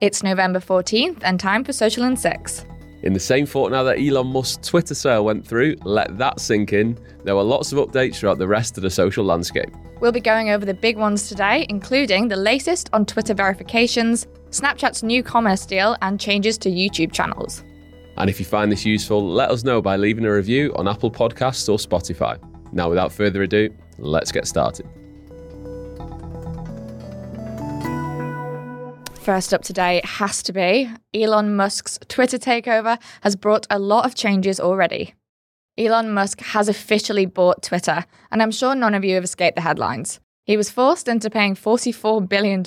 It's November 14th and time for Social in 6. In the same fortnight that Elon Musk's Twitter sale went through, let that sink in, there were lots of updates throughout the rest of the social landscape. We'll be going over the big ones today, including the latest on Twitter verifications, Snapchat's new commerce deal, and changes to YouTube channels. And if you find this useful, let us know by leaving a review on Apple Podcasts or Spotify. Now, without further ado, let's get started. First up today has to be Elon Musk's Twitter takeover has brought a lot of changes already. Elon Musk has officially bought Twitter, and I'm sure none of you have escaped the headlines. He was forced into paying $44 billion,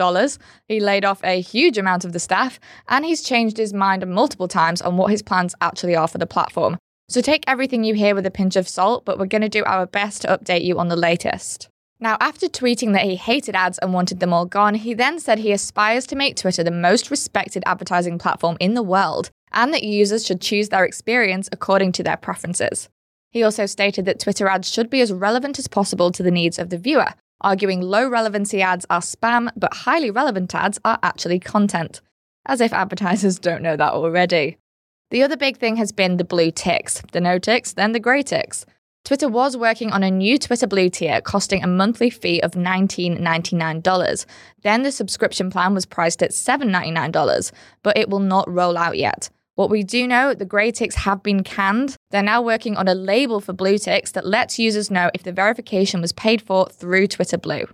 he laid off a huge amount of the staff, and he's changed his mind multiple times on what his plans actually are for the platform. So take everything you hear with a pinch of salt, but we're going to do our best to update you on the latest. Now, after tweeting that he hated ads and wanted them all gone, he then said he aspires to make Twitter the most respected advertising platform in the world and that users should choose their experience according to their preferences. He also stated that Twitter ads should be as relevant as possible to the needs of the viewer, arguing low relevancy ads are spam, but highly relevant ads are actually content. As if advertisers don't know that already. The other big thing has been the blue ticks, the no ticks, then the grey ticks. Twitter was working on a new Twitter Blue tier costing a monthly fee of $19.99. Then the subscription plan was priced at $7.99, but it will not roll out yet. What we do know, the grey ticks have been canned. They're now working on a label for blue ticks that lets users know if the verification was paid for through Twitter Blue.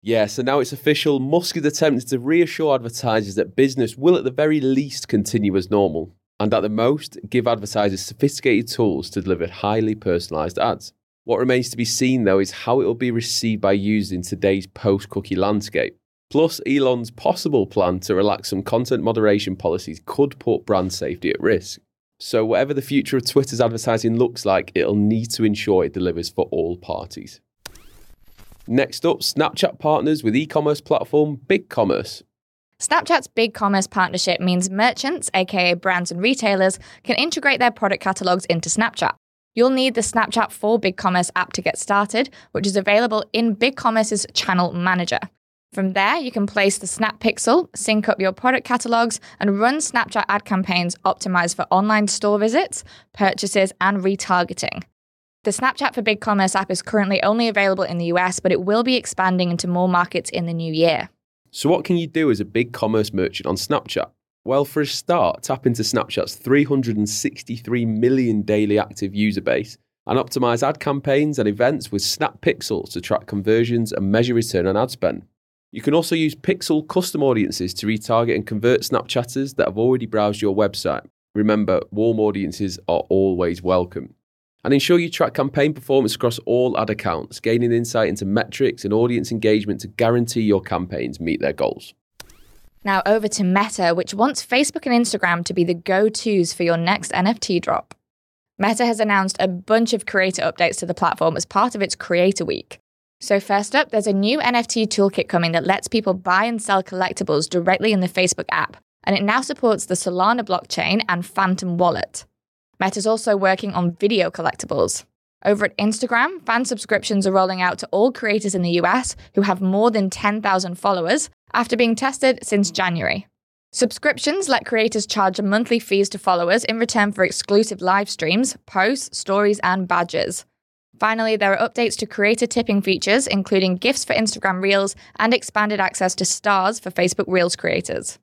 Yeah, so now it's official. Musk is attempting to reassure advertisers that business will at the very least continue as normal and at the most, give advertisers sophisticated tools to deliver highly personalized ads. What remains to be seen, though, is how it will be received by users in today's post cookie landscape. Plus, Elon's possible plan to relax some content moderation policies could put brand safety at risk. So, whatever the future of Twitter's advertising looks like, it'll need to ensure it delivers for all parties. Next up, Snapchat partners with e commerce platform BigCommerce. Snapchat's BigCommerce partnership means merchants, aka brands and retailers, can integrate their product catalogs into Snapchat. You'll need the Snapchat for BigCommerce app to get started, which is available in BigCommerce's channel manager. From there, you can place the Snap Pixel, sync up your product catalogs, and run Snapchat ad campaigns optimized for online store visits, purchases, and retargeting. The Snapchat for BigCommerce app is currently only available in the US, but it will be expanding into more markets in the new year. So, what can you do as a BigCommerce merchant on Snapchat? Well, for a start, tap into Snapchat's 363 million daily active user base and optimize ad campaigns and events with Snap Pixels to track conversions and measure return on ad spend. You can also use Pixel custom audiences to retarget and convert Snapchatters that have already browsed your website. Remember, warm audiences are always welcome and ensure you track campaign performance across all ad accounts, gaining insight into metrics and audience engagement to guarantee your campaigns meet their goals. Now over to Meta, which wants Facebook and Instagram to be the go tos for your next NFT drop. Meta has announced a bunch of creator updates to the platform as part of its Creator Week. So, first up, there's a new NFT toolkit coming that lets people buy and sell collectibles directly in the Facebook app, and it now supports the Solana blockchain and Phantom Wallet. Meta's also working on video collectibles. Over at Instagram, fan subscriptions are rolling out to all creators in the US who have more than 10,000 followers after being tested since January. Subscriptions let creators charge monthly fees to followers in return for exclusive live streams, posts, stories, and badges. Finally, there are updates to creator tipping features, including gifts for Instagram Reels and expanded access to stars for Facebook Reels creators.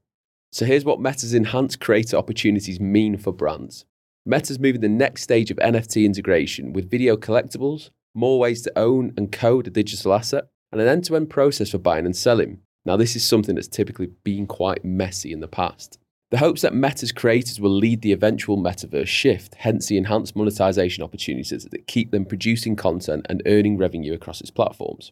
So here's what Meta's enhanced creator opportunities mean for brands. Meta's moving the next stage of NFT integration with video collectibles, more ways to own and code a digital asset, and an end to end process for buying and selling. Now, this is something that's typically been quite messy in the past. The hopes that Meta's creators will lead the eventual metaverse shift, hence the enhanced monetization opportunities that keep them producing content and earning revenue across its platforms.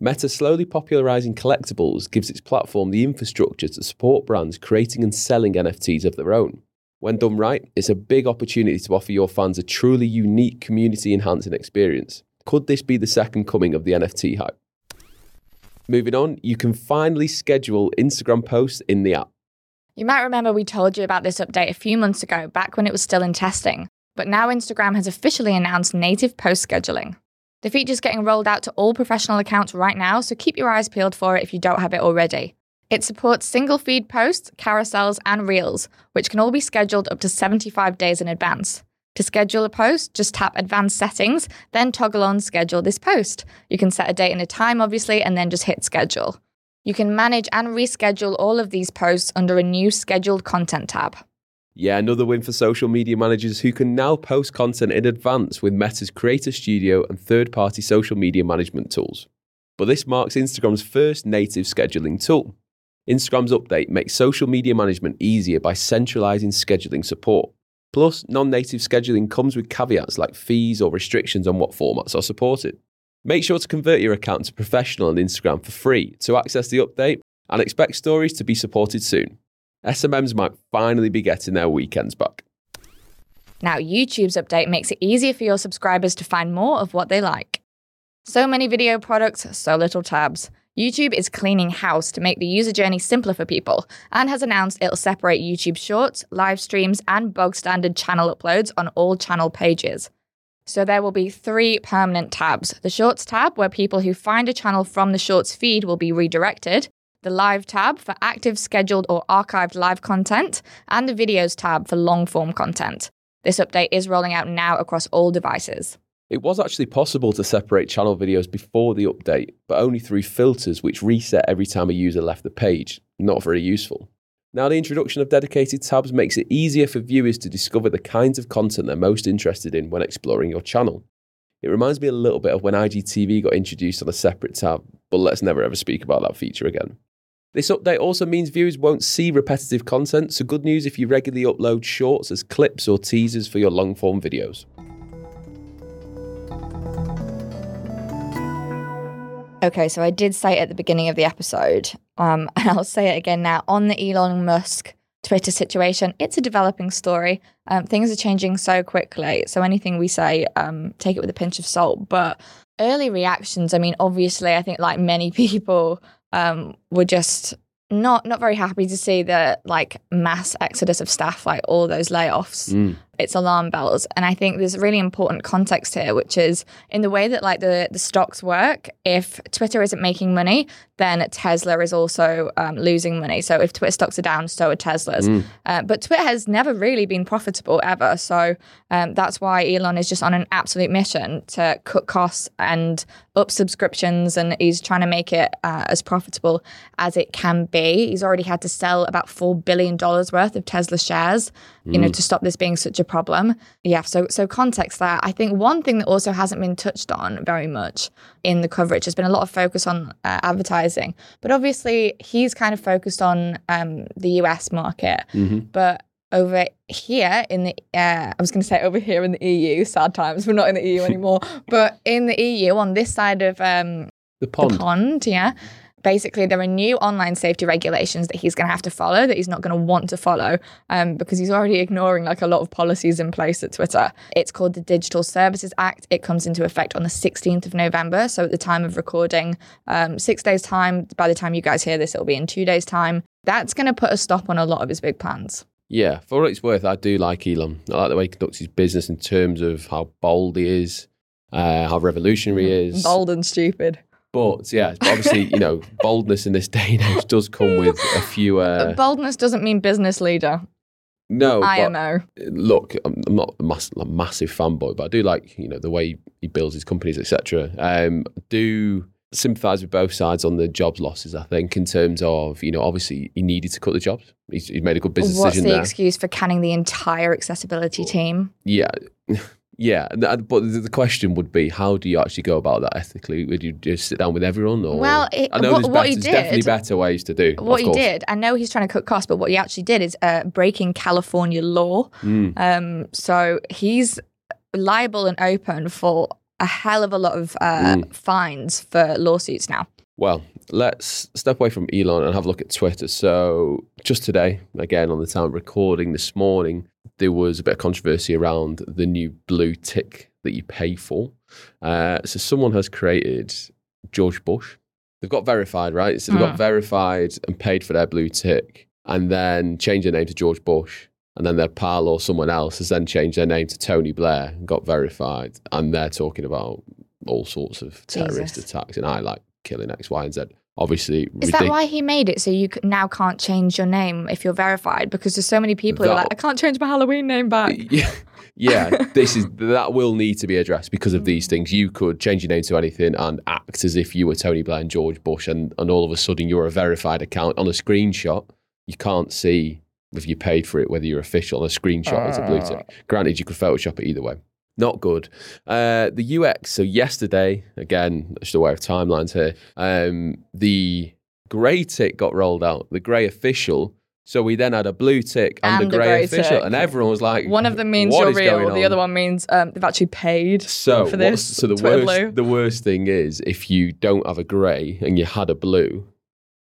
Meta slowly popularizing collectibles gives its platform the infrastructure to support brands creating and selling NFTs of their own. When done right, it's a big opportunity to offer your fans a truly unique community enhancing experience. Could this be the second coming of the NFT hype? Moving on, you can finally schedule Instagram posts in the app. You might remember we told you about this update a few months ago, back when it was still in testing. But now Instagram has officially announced native post scheduling. The feature's getting rolled out to all professional accounts right now, so keep your eyes peeled for it if you don't have it already. It supports single feed posts, carousels, and reels, which can all be scheduled up to 75 days in advance. To schedule a post, just tap Advanced Settings, then toggle on Schedule this post. You can set a date and a time, obviously, and then just hit Schedule. You can manage and reschedule all of these posts under a new Scheduled Content tab. Yeah, another win for social media managers who can now post content in advance with Meta's Creator Studio and third party social media management tools. But this marks Instagram's first native scheduling tool. Instagram's update makes social media management easier by centralizing scheduling support. Plus, non native scheduling comes with caveats like fees or restrictions on what formats are supported. Make sure to convert your account to professional on Instagram for free to access the update and expect stories to be supported soon. SMMs might finally be getting their weekends back. Now, YouTube's update makes it easier for your subscribers to find more of what they like. So many video products, so little tabs. YouTube is cleaning house to make the user journey simpler for people and has announced it'll separate YouTube shorts, live streams, and bog standard channel uploads on all channel pages. So there will be three permanent tabs the Shorts tab, where people who find a channel from the Shorts feed will be redirected, the Live tab for active, scheduled, or archived live content, and the Videos tab for long form content. This update is rolling out now across all devices. It was actually possible to separate channel videos before the update, but only through filters which reset every time a user left the page. Not very useful. Now, the introduction of dedicated tabs makes it easier for viewers to discover the kinds of content they're most interested in when exploring your channel. It reminds me a little bit of when IGTV got introduced on a separate tab, but let's never ever speak about that feature again. This update also means viewers won't see repetitive content, so good news if you regularly upload shorts as clips or teasers for your long form videos. Okay, so I did say it at the beginning of the episode, um, and I'll say it again now. On the Elon Musk Twitter situation, it's a developing story. Um, things are changing so quickly. So anything we say, um, take it with a pinch of salt. But early reactions, I mean, obviously, I think like many people um, were just not not very happy to see the like mass exodus of staff, like all those layoffs. Mm. It's alarm bells, and I think there's a really important context here, which is in the way that like the the stocks work. If Twitter isn't making money, then Tesla is also um, losing money. So if Twitter stocks are down, so are Tesla's. Mm. Uh, but Twitter has never really been profitable ever. So um, that's why Elon is just on an absolute mission to cut costs and up subscriptions, and he's trying to make it uh, as profitable as it can be. He's already had to sell about four billion dollars worth of Tesla shares, you know, to stop this being such a problem. Yeah. So so context there. I think one thing that also hasn't been touched on very much in the coverage has been a lot of focus on uh, advertising, but obviously he's kind of focused on um, the US market, but over here in the uh, I was going to say over here in the EU. Sad times, we're not in the EU anymore. but in the EU, on this side of um, The pond. the pond, yeah. Basically, there are new online safety regulations that he's going to have to follow that he's not going to want to follow um, because he's already ignoring like a lot of policies in place at Twitter. It's called the Digital Services Act. It comes into effect on the 16th of November. So, at the time of recording, um, six days' time, by the time you guys hear this, it'll be in two days' time. That's going to put a stop on a lot of his big plans. Yeah, for what it's worth, I do like Elon. I like the way he conducts his business in terms of how bold he is, uh, how revolutionary he is. Bold and stupid. But yeah, obviously, you know, boldness in this day and age does come with a few. Uh, Boldness doesn't mean business leader. no, but IMO. look, I'm not a, mass, a massive fanboy, but I do like you know the way he builds his companies, etc. Um, do sympathise with both sides on the jobs losses. I think in terms of you know obviously he needed to cut the jobs. He's, he's made a good business What's decision the there. excuse for canning the entire accessibility team? Yeah. Yeah, but the the question would be, how do you actually go about that ethically? Would you just sit down with everyone, or Well, it- I know what- there's, what better, he there's definitely better ways to do. What he course. did, I know he's trying to cut costs, but what he actually did is uh, breaking California law. Mm. Um, so he's liable and open for a hell of a lot of uh, Mm. fines for lawsuits now. Well, let's step away from Elon and have a look at Twitter. So, just today, again on the time of recording this morning, there was a bit of controversy around the new blue tick that you pay for. Uh, so, someone has created George Bush. They've got verified, right? So, they got Mm. verified and paid for their blue tick and then changed their name to George Bush. And then their pal or someone else has then changed their name to Tony Blair and got verified. And they're talking about all sorts of terrorist Jesus. attacks, and I like killing X, Y, and Z. Obviously, Is that why he made it so you now can't change your name if you're verified? Because there's so many people who are That- like, I can't change my Halloween name back. yeah, yeah, this is that will need to be addressed because of Mm. these things. You could change your name to anything and act as if you were Tony Blair and George Bush, and, and all of a sudden you're a verified account on a screenshot. You can't see if you paid for it, whether you're official on a screenshot as a blue tick. Granted, you could Photoshop it either way. Not good. Uh, the UX. So yesterday, again, just aware of timelines here. Um, the grey tick got rolled out. The grey official. So we then had a blue tick and, And the a grey official, tick. and everyone was like, One of them means you're real. The other one means um, they've actually paid So, for this. so the Twitter worst, blue. the worst thing is if you don't have a grey and you had a blue,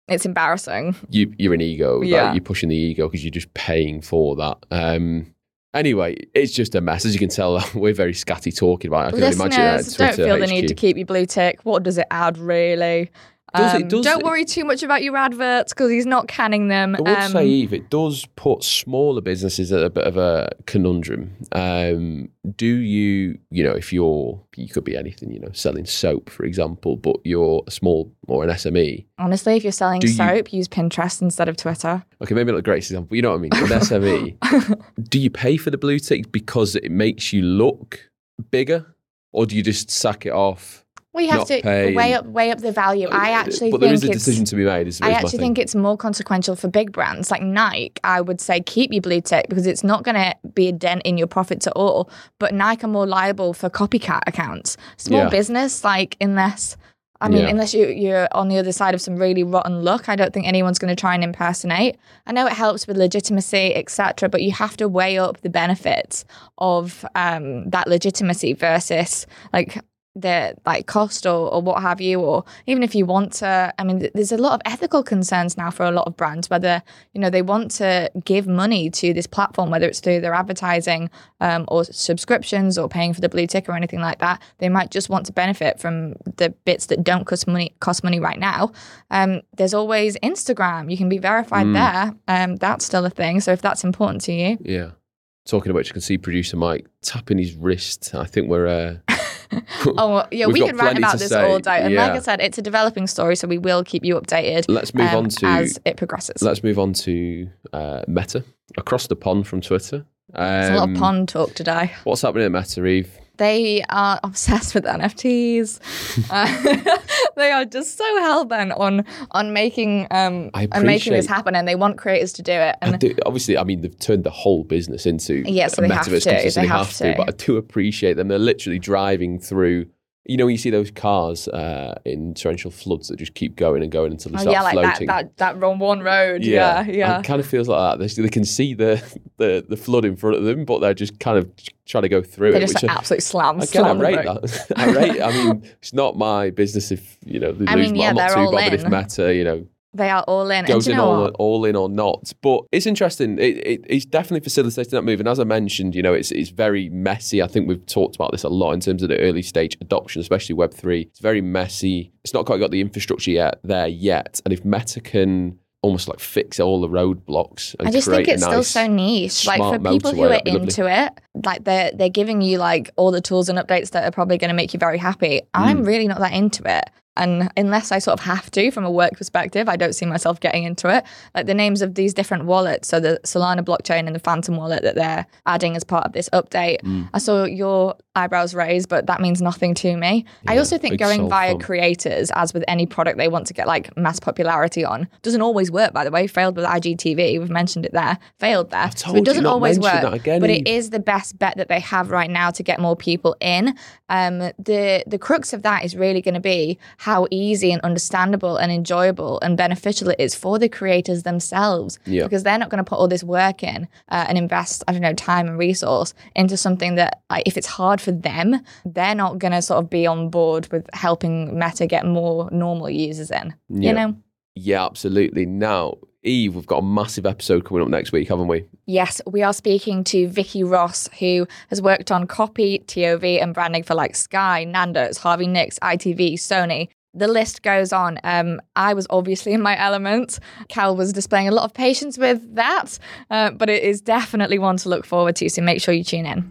It's embarrassing. you, you're an ego. Like, Yeah. you're pushing the ego because you're just paying for that. Um, anyway, it's just a mess. As you can tell, we're very scatty talking about it. I can only imagine that at Listeners, don't feel the need to keep your blue tick. What does it add, really? Does it- Um, does don't worry too much about your adverts because he's not canning them. I would Um, say, Eve, it does put smaller businesses at a bit of a conundrum. Um, do you, you know, if you're, you could be anything, you know, selling soap, for example, but you're a small or an SME. honestly, if you're selling Do you- soap, use Pinterest instead of Twitter. Okay, maybe not the greatest example, you know what I mean? An SME. do you pay for the blue tick because it makes you look bigger, or do you just sack it off? We have to pay weigh up weigh up the value. I actually but think there is a it's, decision to be made. Is, I is actually think it's more consequential for big brands like Nike. I would say keep your blue tick because it's not going to be a dent in your profits at all. But Nike are more liable for copycat accounts. Small Yeah. business, like unless I mean, Yeah. unless you, you're on the other side of some really rotten luck, I don't think anyone's going to try and impersonate. I know it helps with legitimacy, etc., but you have to weigh up the benefits of um, that legitimacy versus like the like cost or, or what have you or even if you want to i mean th- there's a lot of ethical concerns now for a lot of brands whether you know they want to give money to this platform whether it's through their advertising um, or subscriptions or paying for the blue tick or anything like that they might just want to benefit from the bits that don't cost money cost money right now um, there's always instagram you can be verified Mm. there um, that's still a thing so if that's important to you Yeah. Talking about, which, you can see producer Mike tapping his wrist. I think we're. Uh, Oh well, yeah, We've we could rant about this say. all day. And like I said, it's a developing story, so we will keep you updated. let's move um, on to as it progresses. let's move on to uh, Meta across the pond from Twitter. Um, There's a lot of pond talk today. What's happening at Meta, Eve? They are obsessed with NFTs. Uh, they are just so hell bent on on making um I on making this happen, and they want creators to do it. I And do, obviously, I mean, they've turned the whole business into Yeah, so a they have to, they have to. But I do appreciate them. They're literally driving through. You know, when you see those cars uh, in torrential floods that just keep going and going until they oh, start yeah, like that floating. that that wrong one road. Yeah, yeah. yeah. It kind of feels like that. They, they can see the, the the flood in front of them, but they're just kind of trying to go through They it. just which like, I- absolutely slam. Again, I slam rate that. I rate. I mean, it's not my business if you know. They I lose, mean, yeah, I'm not they're too all bothered if in. Meta, you know, They are all in. Goes in all, all in or not. But it's interesting. It, it, it's definitely facilitating that move. And as I mentioned, you know, it's it's very messy. I think we've talked about this a lot in terms of the early stage adoption, especially Web three. It's very messy. It's not quite got the infrastructure yet there yet. And if Meta can almost like fix all the roadblocks and I just think it's a still so niche. Like for people who are that'd lovely. into it, like they're they're giving you like all the tools and updates that are probably going to make you very happy. Mm. I'm really not that into it. And unless I sort of have to from a work perspective, I don't see myself getting into it. Like the names of these different wallets, so the Solana blockchain and the Phantom wallet that they're adding as part of this update. Mm. I saw your eyebrows raised, but that means nothing to me. I also think going via fun. creators, as with any product they want to get like mass popularity on, doesn't always work, by the way. Failed with IGTV, we've mentioned it there, failed there. So it doesn't always work. that again, but it is the best bet that they have right now to get more people in. Um, the the crux of that is really going to be how easy and understandable and enjoyable and beneficial it is for the creators themselves Yeah. because they're not going to put all this work in uh, and invest I don't know time and resource into something that like if it's hard for them they're not going to sort of be on board with helping Meta get more normal users in Yeah. you know Yeah, absolutely. Now, Eve, we've got a massive episode coming up next week, haven't we? Yes, we are speaking to Vicky Ross, who has worked on copy, TOV, and branding for like Sky, Nando's, Harvey Nicks, ITV, Sony. The list goes on. Um, I was obviously in my element. Cal was displaying a lot of patience with that, uh, but it is definitely one to look forward to. So make sure you tune in.